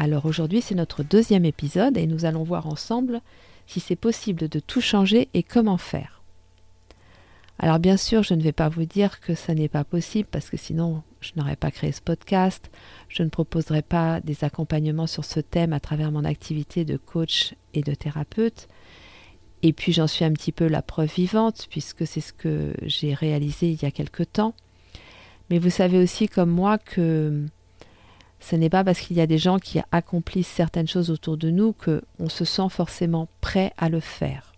Alors aujourd'hui c'est notre deuxième épisode et nous allons voir ensemble si c'est possible de tout changer et comment faire. Alors bien sûr je ne vais pas vous dire que ça n'est pas possible parce que sinon je n'aurais pas créé ce podcast, je ne proposerai pas des accompagnements sur ce thème à travers mon activité de coach et de thérapeute. Et puis j'en suis un petit peu la preuve vivante puisque c'est ce que j'ai réalisé il y a quelque temps. Mais vous savez aussi comme moi que ce n'est pas parce qu'il y a des gens qui accomplissent certaines choses autour de nous qu'on se sent forcément prêt à le faire.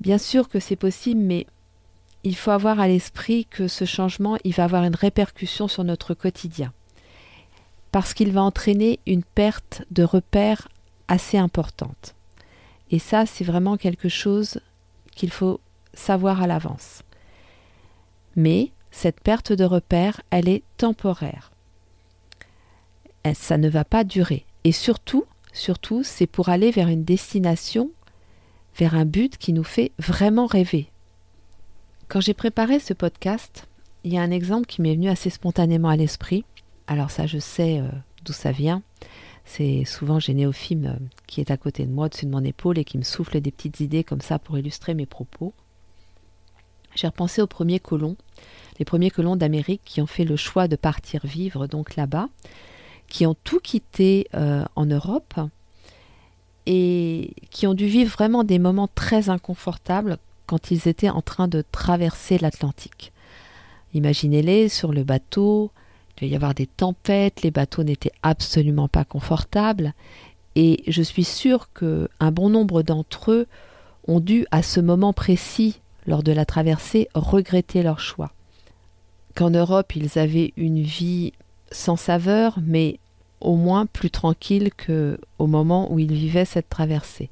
Bien sûr que c'est possible, mais il faut avoir à l'esprit que ce changement, il va avoir une répercussion sur notre quotidien. Parce qu'il va entraîner une perte de repères assez importante. Et ça, c'est vraiment quelque chose qu'il faut savoir à l'avance. Mais cette perte de repères, elle est temporaire ça ne va pas durer. Et surtout, surtout, c'est pour aller vers une destination, vers un but qui nous fait vraiment rêver. Quand j'ai préparé ce podcast, il y a un exemple qui m'est venu assez spontanément à l'esprit. Alors ça, je sais euh, d'où ça vient. C'est souvent Généophime euh, qui est à côté de moi, au-dessus de mon épaule, et qui me souffle des petites idées comme ça pour illustrer mes propos. J'ai repensé aux premiers colons, les premiers colons d'Amérique qui ont fait le choix de partir vivre donc là-bas qui ont tout quitté euh, en Europe et qui ont dû vivre vraiment des moments très inconfortables quand ils étaient en train de traverser l'Atlantique. Imaginez-les sur le bateau, il devait y avoir des tempêtes, les bateaux n'étaient absolument pas confortables, et je suis sûre qu'un bon nombre d'entre eux ont dû, à ce moment précis, lors de la traversée, regretter leur choix. Qu'en Europe, ils avaient une vie sans saveur, mais au moins plus tranquille que au moment où ils vivaient cette traversée,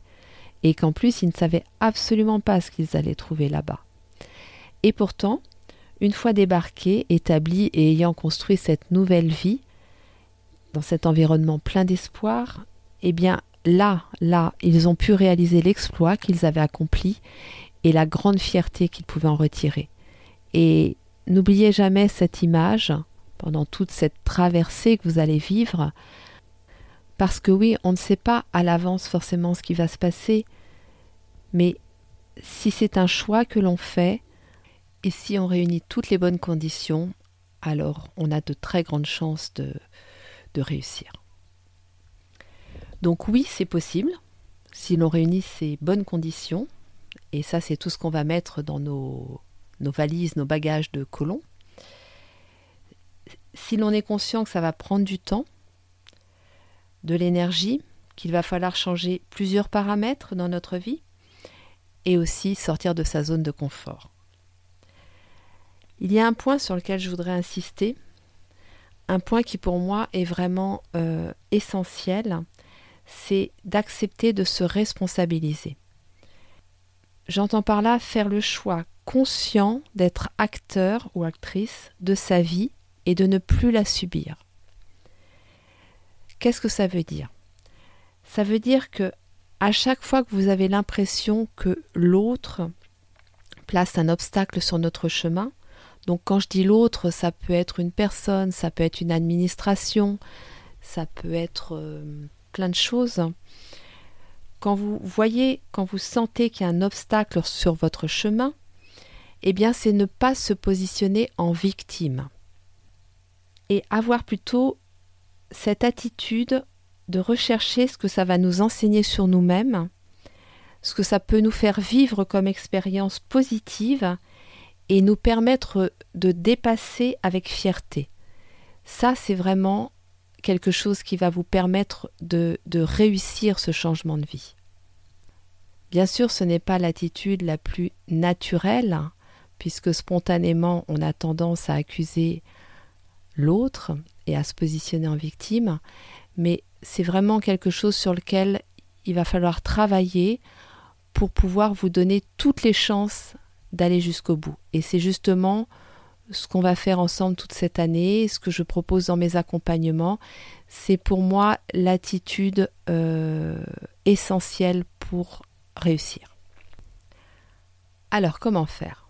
et qu'en plus ils ne savaient absolument pas ce qu'ils allaient trouver là-bas. Et pourtant, une fois débarqués, établis et ayant construit cette nouvelle vie, dans cet environnement plein d'espoir, eh bien là, là, ils ont pu réaliser l'exploit qu'ils avaient accompli et la grande fierté qu'ils pouvaient en retirer. Et n'oubliez jamais cette image pendant toute cette traversée que vous allez vivre. Parce que oui, on ne sait pas à l'avance forcément ce qui va se passer, mais si c'est un choix que l'on fait, et si on réunit toutes les bonnes conditions, alors on a de très grandes chances de, réussir. Donc oui, c'est possible, si l'on réunit ces bonnes conditions, et ça c'est tout ce qu'on va mettre dans nos, nos valises, nos bagages de colons, si l'on est conscient que ça va prendre du temps, de l'énergie, qu'il va falloir changer plusieurs paramètres dans notre vie, et aussi sortir de sa zone de confort. Il y a un point sur lequel je voudrais insister, un point qui pour moi est vraiment euh, essentiel, c'est d'accepter de se responsabiliser. J'entends par là faire le choix conscient d'être acteur ou actrice de sa vie et de ne plus la subir. Qu'est-ce que ça veut dire? Ça veut dire que à chaque fois que vous avez l'impression que l'autre place un obstacle sur notre chemin, donc quand je dis l'autre, ça peut être une personne, ça peut être une administration, ça peut être euh, plein de choses. Quand vous voyez, quand vous sentez qu'il y a un obstacle sur votre chemin, eh bien c'est ne pas se positionner en victime et avoir plutôt cette attitude de rechercher ce que ça va nous enseigner sur nous-mêmes, ce que ça peut nous faire vivre comme expérience positive et nous permettre de dépasser avec fierté. Ça, c'est vraiment quelque chose qui va vous permettre de, de réussir ce changement de vie. Bien sûr, ce n'est pas l'attitude la plus naturelle, puisque spontanément on a tendance à accuser l'autre et à se positionner en victime, mais c'est vraiment quelque chose sur lequel il va falloir travailler pour pouvoir vous donner toutes les chances d'aller jusqu'au bout. Et c'est justement ce qu'on va faire ensemble toute cette année, ce que je propose dans mes accompagnements, c'est pour moi l'attitude euh, essentielle pour réussir. Alors, comment faire?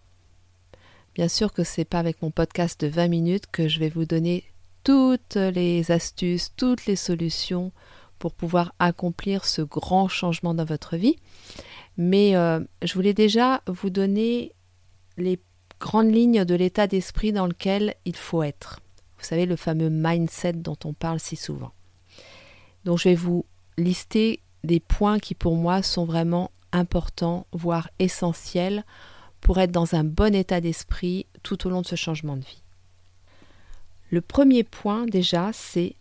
Bien sûr que ce n'est pas avec mon podcast de 20 minutes que je vais vous donner toutes les astuces, toutes les solutions pour pouvoir accomplir ce grand changement dans votre vie. Mais euh, je voulais déjà vous donner les grandes lignes de l'état d'esprit dans lequel il faut être. Vous savez, le fameux mindset dont on parle si souvent. Donc je vais vous lister des points qui pour moi sont vraiment importants, voire essentiels, pour être dans un bon état d'esprit tout au long de ce changement de vie. Le premier point déjà, c'est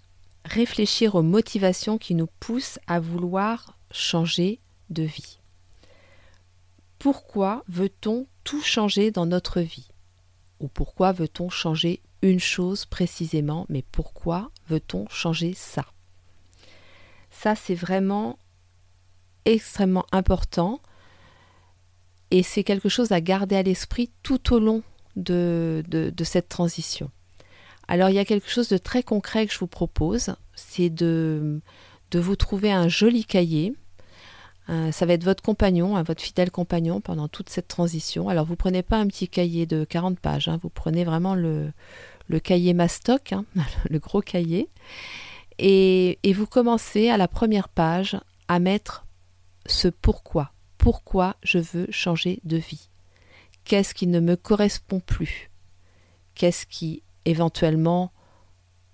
réfléchir aux motivations qui nous poussent à vouloir changer de vie. Pourquoi veut-on tout changer dans notre vie? Ou pourquoi veut-on changer une chose précisément Mais pourquoi veut-on changer ça? Ça, c'est vraiment extrêmement important et c'est quelque chose à garder à l'esprit tout au long de, cette transition. Alors il y a quelque chose de très concret que je vous propose, c'est de, vous trouver un joli cahier euh, ça va être votre compagnon, hein, votre fidèle compagnon pendant toute cette transition. Alors vous prenez pas un petit cahier de 40 pages, hein, vous prenez vraiment le, cahier Mastoc, hein, le gros cahier, et vous commencez à la première page à mettre ce pourquoi. Pourquoi je veux changer de vie. Qu'est-ce qui ne me correspond plus? Qu'est-ce qui éventuellement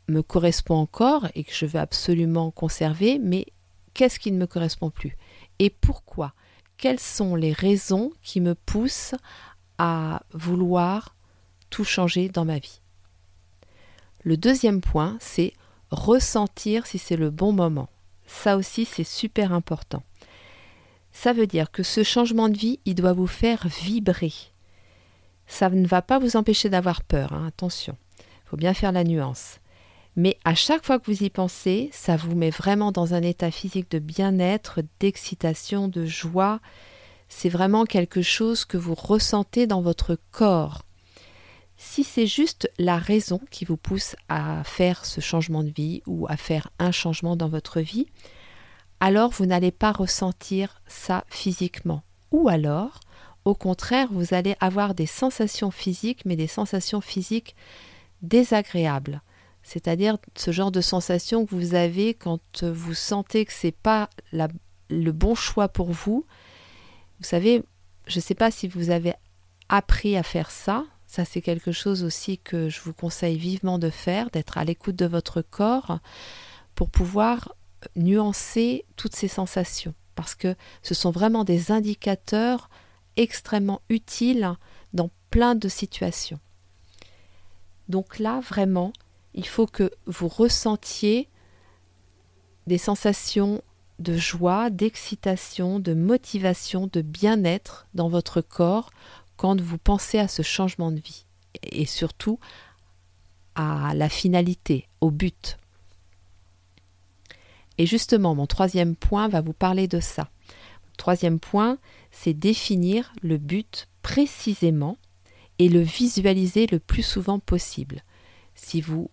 me correspond encore et que je veux absolument conserver, mais qu'est-ce qui ne me correspond plus? Et pourquoi? Quelles sont les raisons qui me poussent à vouloir tout changer dans ma vie? Le deuxième point, c'est ressentir si c'est le bon moment. Ça aussi, c'est super important. Ça veut dire que ce changement de vie, il doit vous faire vibrer. Ça ne va pas vous empêcher d'avoir peur, hein, attention. Il faut bien faire la nuance. Mais à chaque fois que vous y pensez, ça vous met vraiment dans un état physique de bien-être, d'excitation, de joie. C'est vraiment quelque chose que vous ressentez dans votre corps. Si c'est juste la raison qui vous pousse à faire ce changement de vie ou à faire un changement dans votre vie, alors vous n'allez pas ressentir ça physiquement. Ou alors, au contraire, vous allez avoir des sensations physiques, mais des sensations physiques désagréables c'est-à-dire ce genre de sensation que vous avez quand vous sentez que c'est pas le bon choix pour vous. Vous savez, je ne sais pas si vous avez appris à faire ça. Ça, c'est quelque chose aussi que je vous conseille vivement de faire, d'être à l'écoute de votre corps pour pouvoir nuancer toutes ces sensations. Parce que ce sont vraiment des indicateurs extrêmement utiles dans plein de situations. Donc là, vraiment, il faut que vous ressentiez des sensations de joie, d'excitation, de motivation, de bien-être dans votre corps quand vous pensez à ce changement de vie et surtout à la finalité, au but. Et justement, mon troisième point va vous parler de ça. Troisième point, c'est définir le but précisément et le visualiser le plus souvent possible. Si vous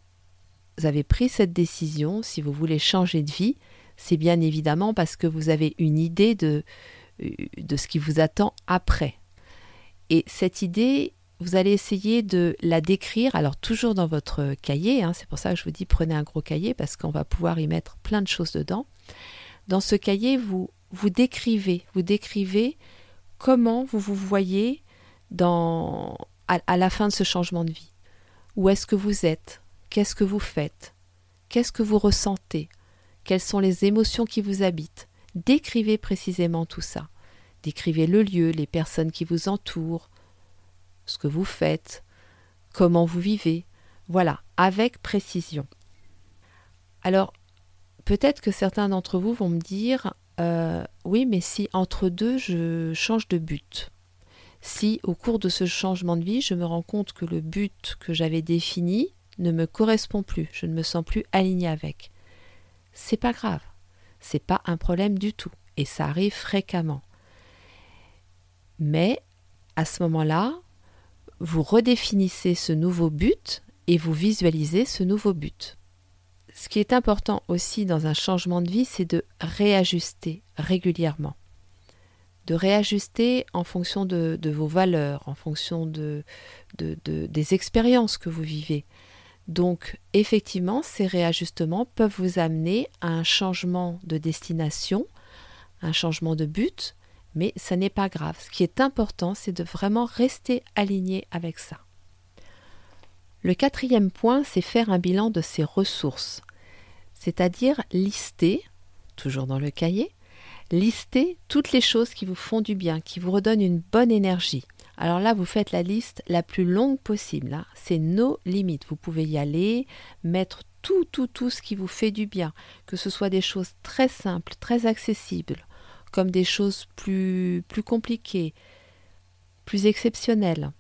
vous avez pris cette décision, si vous voulez changer de vie, c'est bien évidemment parce que vous avez une idée de, euh, de ce qui vous attend après. Et cette idée, vous allez essayer de la décrire, alors toujours dans votre cahier, hein, c'est pour ça que je vous dis prenez un gros cahier parce qu'on va pouvoir y mettre plein de choses dedans. Dans ce cahier, vous, vous décrivez, vous décrivez comment vous vous voyez à la fin de ce changement de vie. Où est-ce que vous êtes? Qu'est-ce que vous faites? Qu'est-ce que vous ressentez? Quelles sont les émotions qui vous habitent? Décrivez précisément tout ça. Décrivez le lieu, les personnes qui vous entourent, ce que vous faites, comment vous vivez. Voilà, avec précision. Alors, peut-être que certains d'entre vous vont me dire euh, oui, mais si entre deux, je change de but. Si au cours de ce changement de vie, je me rends compte que le but que j'avais défini ne me correspond plus, je ne me sens plus aligné avec. C'est pas grave, c'est pas un problème du tout. et ça arrive fréquemment. Mais à ce moment-là, vous redéfinissez ce nouveau but et vous visualisez ce nouveau but. Ce qui est important aussi dans un changement de vie, c'est de réajuster régulièrement. De réajuster en fonction de, vos valeurs, en fonction de, des expériences que vous vivez. Donc effectivement, ces réajustements peuvent vous amener à un changement de destination, un changement de but, mais ça n'est pas grave. Ce qui est important, c'est de vraiment rester aligné avec ça. Le quatrième point, c'est faire un bilan de ses ressources, c'est-à-dire lister, toujours dans le cahier, lister toutes les choses qui vous font du bien, qui vous redonnent une bonne énergie. Alors là, vous faites la liste la plus longue possible. Hein. C'est nos limites. Vous pouvez y aller, mettre tout, tout, tout ce qui vous fait du bien, que ce soit des choses très simples, très accessibles, comme des choses plus, plus compliquées, plus exceptionnelles.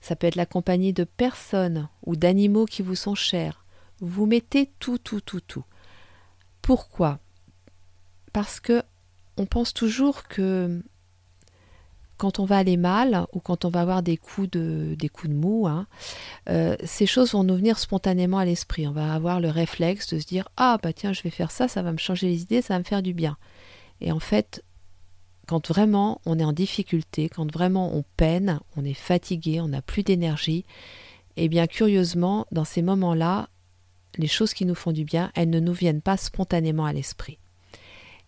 Ça peut être la compagnie de personnes ou d'animaux qui vous sont chers. Vous mettez tout, tout, tout, tout. Pourquoi? Parce que on pense toujours que quand on va aller mal ou quand on va avoir des coups de, des mou, hein, euh, ces choses vont nous venir spontanément à l'esprit. On va avoir le réflexe de se dire Ah, bah tiens, je vais faire ça, ça va me changer les idées, ça va me faire du bien. Et en fait, quand vraiment on est en difficulté, quand vraiment on peine, on est fatigué, on n'a plus d'énergie, eh bien curieusement, dans ces moments-là, les choses qui nous font du bien, elles ne nous viennent pas spontanément à l'esprit.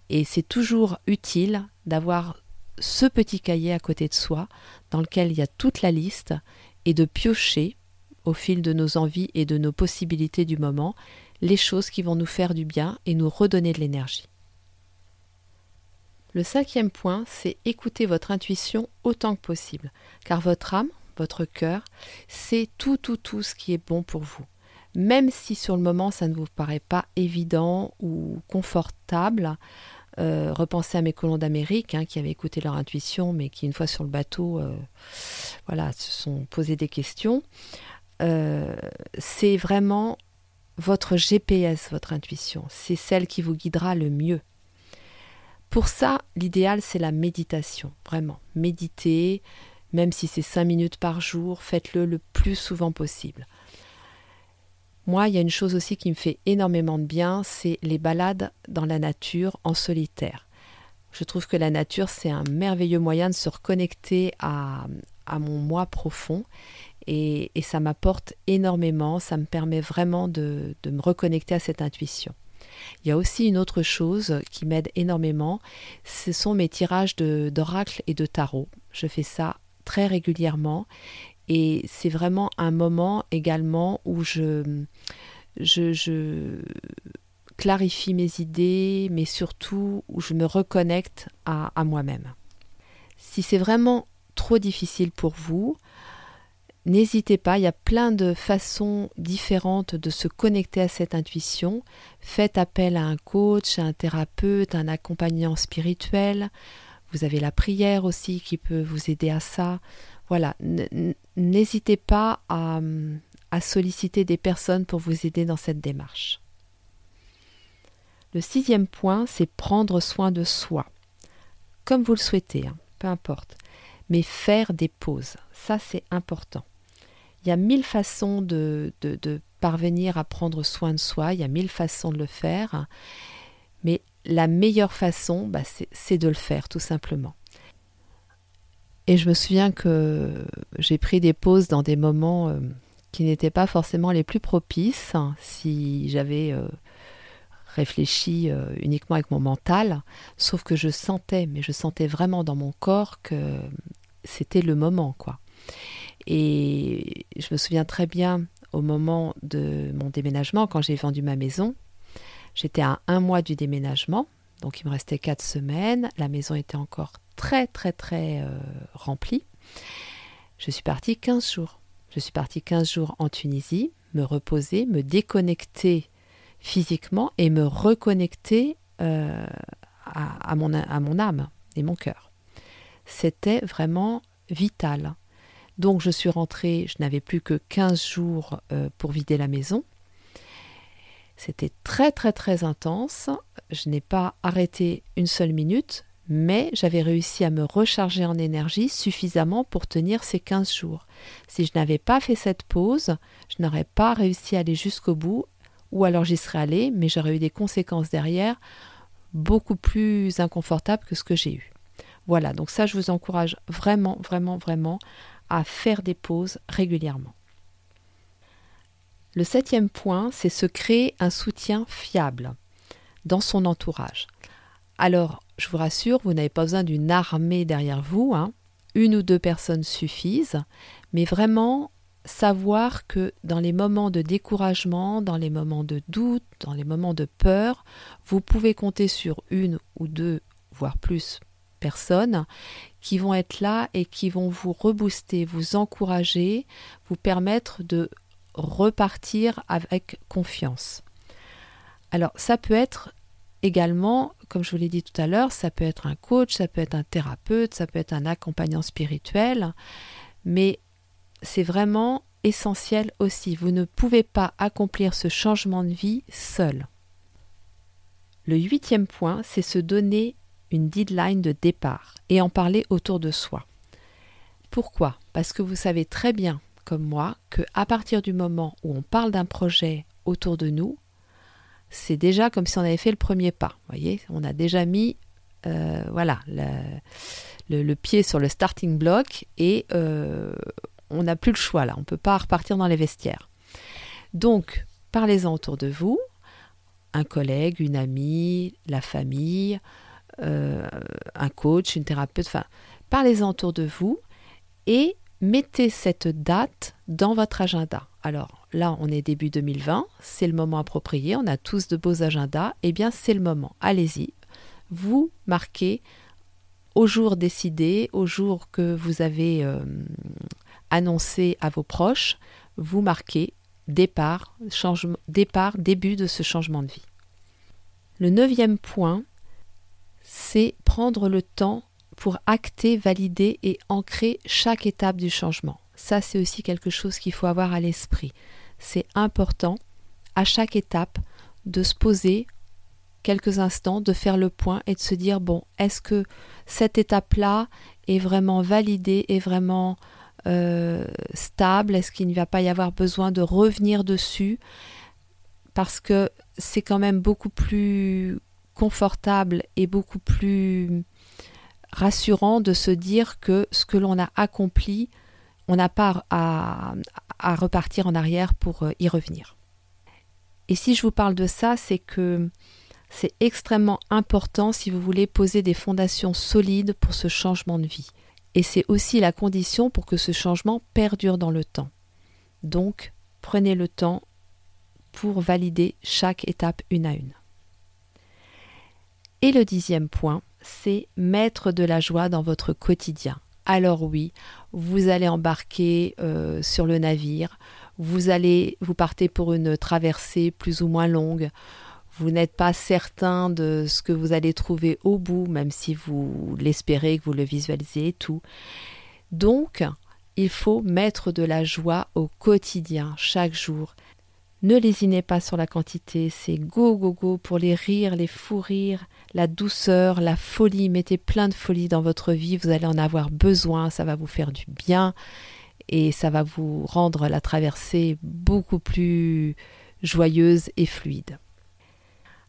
Et c'est toujours utile d'avoir ce petit cahier à côté de soi, dans lequel il y a toute la liste, et de piocher, au fil de nos envies et de nos possibilités du moment, les choses qui vont nous faire du bien et nous redonner de l'énergie. Le cinquième point, c'est écouter votre intuition autant que possible, car votre âme, votre cœur, c'est tout, tout, tout ce qui est bon pour vous. Même si sur le moment ça ne vous paraît pas évident ou confortable, euh, repensez à mes colons d'Amérique hein, qui avaient écouté leur intuition, mais qui une fois sur le bateau, euh, voilà, se sont posés des questions. Euh, c'est vraiment votre GPS, votre intuition. C'est celle qui vous guidera le mieux. Pour ça, l'idéal, c'est la méditation, vraiment. Méditez, même si c'est cinq minutes par jour, faites-le le plus souvent possible. Moi, il y a une chose aussi qui me fait énormément de bien, c'est les balades dans la nature en solitaire. Je trouve que la nature, c'est un merveilleux moyen de se reconnecter à, mon moi profond et, ça m'apporte énormément, ça me permet vraiment de me reconnecter à cette intuition. Il y a aussi une autre chose qui m'aide énormément, ce sont mes tirages d'oracle et de tarot. Je fais ça très régulièrement et c'est vraiment un moment également où je, clarifie mes idées, mais surtout où je me reconnecte à moi-même. Si c'est vraiment trop difficile pour vous, N'hésitez pas, il y a plein de façons différentes de se connecter à cette intuition. Faites appel à un coach, à un thérapeute, un accompagnant spirituel. Vous avez la prière aussi qui peut vous aider à ça. Voilà, n'hésitez pas à, à solliciter des personnes pour vous aider dans cette démarche. Le sixième point, c'est prendre soin de soi. Comme vous le souhaitez, hein, peu importe. Mais faire des pauses, ça c'est important. Il y a mille façons de, parvenir à prendre soin de soi, il y a mille façons de le faire, mais la meilleure façon, bah, c'est de le faire tout simplement. Et je me souviens que j'ai pris des pauses dans des moments euh, qui n'étaient pas forcément les plus propices, hein, si j'avais euh, réfléchi euh, uniquement avec mon mental, sauf que je sentais, mais je sentais vraiment dans mon corps que c'était le moment, quoi. Et je me souviens très bien au moment de mon déménagement, quand j'ai vendu ma maison, j'étais à un mois du déménagement, donc il me restait quatre semaines, la maison était encore très très très euh, remplie. Je suis partie 15 jours. Je suis partie 15 jours en Tunisie, me reposer, me déconnecter physiquement et me reconnecter euh, à, mon, à mon âme et mon cœur. C'était vraiment vital. Donc je suis rentrée, je n'avais plus que 15 jours euh, pour vider la maison. C'était très très très intense. je n'ai pas arrêté une seule minute, mais j'avais réussi à me recharger en énergie suffisamment pour tenir ces 15 jours. Si je n'avais pas fait cette pause, je n'aurais pas réussi à aller jusqu'au bout, ou alors j'y serais allé, mais j'aurais eu des conséquences derrière beaucoup plus inconfortables que ce que j'ai eu. Voilà, donc ça, je vous encourage vraiment, vraiment, vraiment à faire des pauses régulièrement. Le septième point, c'est se créer un soutien fiable dans son entourage. Alors, je vous rassure, vous n'avez pas besoin d'une armée derrière vous, hein. une ou deux personnes suffisent, mais vraiment savoir que dans les moments de découragement, dans les moments de doute, dans les moments de peur, vous pouvez compter sur une ou deux, voire plus personnes qui vont être là et qui vont vous rebooster, vous encourager, vous permettre de repartir avec confiance. Alors ça peut être également, comme je vous l'ai dit tout à l'heure, ça peut être un coach, ça peut être un thérapeute, ça peut être un accompagnant spirituel, mais c'est vraiment essentiel aussi. Vous ne pouvez pas accomplir ce changement de vie seul. Le huitième point, c'est se donner deadline de départ et en parler autour de soi. Pourquoi? Parce que vous savez très bien, comme moi, que à partir du moment où on parle d'un projet autour de nous, c'est déjà comme si on avait fait le premier pas. voyez, on a déjà mis euh, voilà le, pied sur le starting block et euh, on n'a plus le choix là. On ne peut pas repartir dans les vestiaires. Donc, parlez-en autour de vous, un collègue, une amie, la famille, euh, un coach, une thérapeute, enfin, parlez-en autour de vous et mettez cette date dans votre agenda. Alors là, on est début 2020, c'est le moment approprié, on a tous de beaux agendas, eh bien c'est le moment, allez-y, vous marquez au jour décidé, au jour que vous avez euh, annoncé à vos proches, vous marquez départ, départ, début de ce changement de vie. Le neuvième point, c'est prendre le temps pour acter, valider et ancrer chaque étape du changement. Ça, c'est aussi quelque chose qu'il faut avoir à l'esprit. C'est important, à chaque étape, de se poser quelques instants, de faire le point et de se dire, bon, est-ce que cette étape-là est vraiment validée, est vraiment euh, stable? Est-ce qu'il ne va pas y avoir besoin de revenir dessus? Parce que c'est quand même beaucoup plus confortable et beaucoup plus rassurant de se dire que ce que l'on a accompli, on n'a pas à, repartir en arrière pour euh, y revenir. Et si je vous parle de ça, c'est que c'est extrêmement important si vous voulez poser des fondations solides pour ce changement de vie. Et c'est aussi la condition pour que ce changement perdure dans le temps. Donc, prenez le temps pour valider chaque étape une à une. Et le dixième point, c'est mettre de la joie dans votre quotidien. Alors oui, vous allez embarquer euh, sur le navire, vous allez, vous partez pour une traversée plus ou moins longue. Vous n'êtes pas certain de ce que vous allez trouver au bout, même si vous l'espérez, que vous le visualisez et tout. Donc, il faut mettre de la joie au quotidien, chaque jour. Ne lésinez pas sur la quantité, c'est go go go pour les rires, les fous rires, la douceur, la folie. Mettez plein de folie dans votre vie, vous allez en avoir besoin, ça va vous faire du bien et ça va vous rendre la traversée beaucoup plus joyeuse et fluide.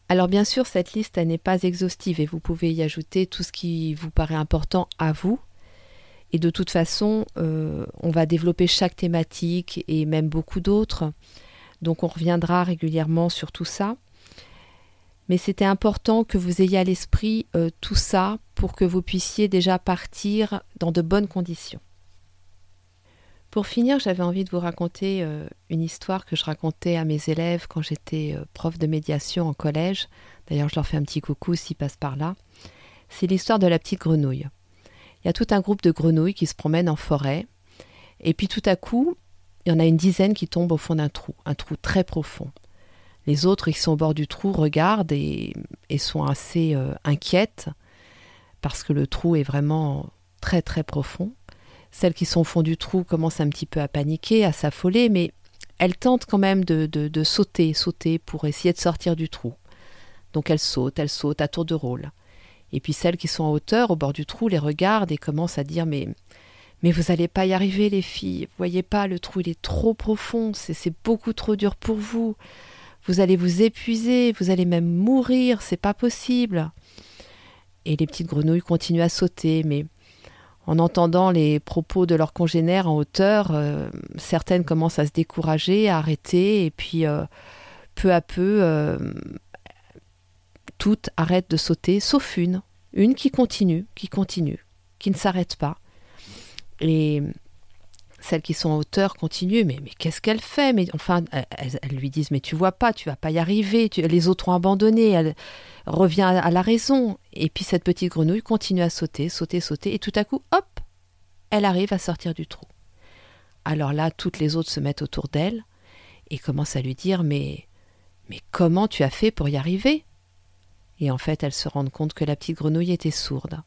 Alors bien sûr, cette liste n'est pas exhaustive et vous pouvez y ajouter tout ce qui vous paraît important à vous. Et de toute façon, euh, on va développer chaque thématique et même beaucoup d'autres. Donc on reviendra régulièrement sur tout ça. Mais c'était important que vous ayez à l'esprit euh, tout ça pour que vous puissiez déjà partir dans de bonnes conditions. Pour finir, j'avais envie de vous raconter euh, une histoire que je racontais à mes élèves quand j'étais euh, prof de médiation en collège. D'ailleurs, je leur fais un petit coucou s'ils passent par là. C'est l'histoire de la petite grenouille. Il y a tout un groupe de grenouilles qui se promènent en forêt. Et puis tout à coup, il y en a une dizaine qui tombent au fond d'un trou, un trou très profond. Les autres, qui sont au bord du trou, regardent et, sont assez euh, inquiètes parce que le trou est vraiment très très profond. Celles qui sont au fond du trou commencent un petit peu à paniquer, à s'affoler, mais elles tentent quand même de, sauter, sauter pour essayer de sortir du trou. Donc elles sautent, elles sautent à tour de rôle. Et puis celles qui sont en hauteur, au bord du trou, les regardent et commencent à dire Mais, mais vous n'allez pas y arriver, les filles. Vous voyez pas, le trou, il est trop profond, c'est beaucoup trop dur pour vous. Vous allez vous épuiser, vous allez même mourir, c'est pas possible. Et les petites grenouilles continuent à sauter, mais en entendant les propos de leurs congénères en hauteur, euh, certaines commencent à se décourager, à arrêter, et puis euh, peu à peu, euh, toutes arrêtent de sauter, sauf une, une qui continue, qui continue, qui ne s'arrête pas. Et celles qui sont en hauteur continuent, mais, mais qu'est-ce qu'elle fait? Mais enfin, elles, lui disent, mais tu vois pas, tu vas pas y arriver, les autres ont abandonné, elle revient à, la raison. Et puis cette petite grenouille continue à sauter, sauter, sauter, et tout à coup, hop, elle arrive à sortir du trou. Alors là, toutes les autres se mettent autour d'elle et commencent à lui dire, mais, mais comment tu as fait pour y arriver? Et en fait, elles se rendent compte que la petite grenouille était sourde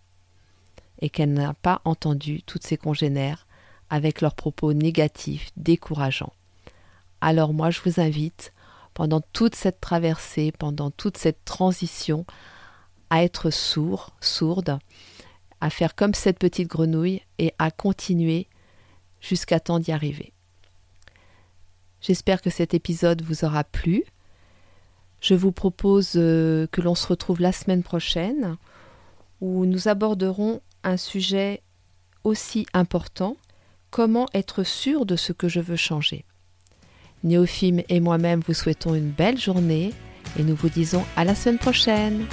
et qu'elle n'a pas entendu toutes ses congénères avec leurs propos négatifs, décourageants. Alors moi, je vous invite, pendant toute cette traversée, pendant toute cette transition, à être sourd, sourde, à faire comme cette petite grenouille et à continuer jusqu'à temps d'y arriver. J'espère que cet épisode vous aura plu. Je vous propose euh, que l'on se retrouve la semaine prochaine où nous aborderons un sujet aussi important Comment être sûr de ce que je veux changer Néophime et moi-même vous souhaitons une belle journée et nous vous disons à la semaine prochaine.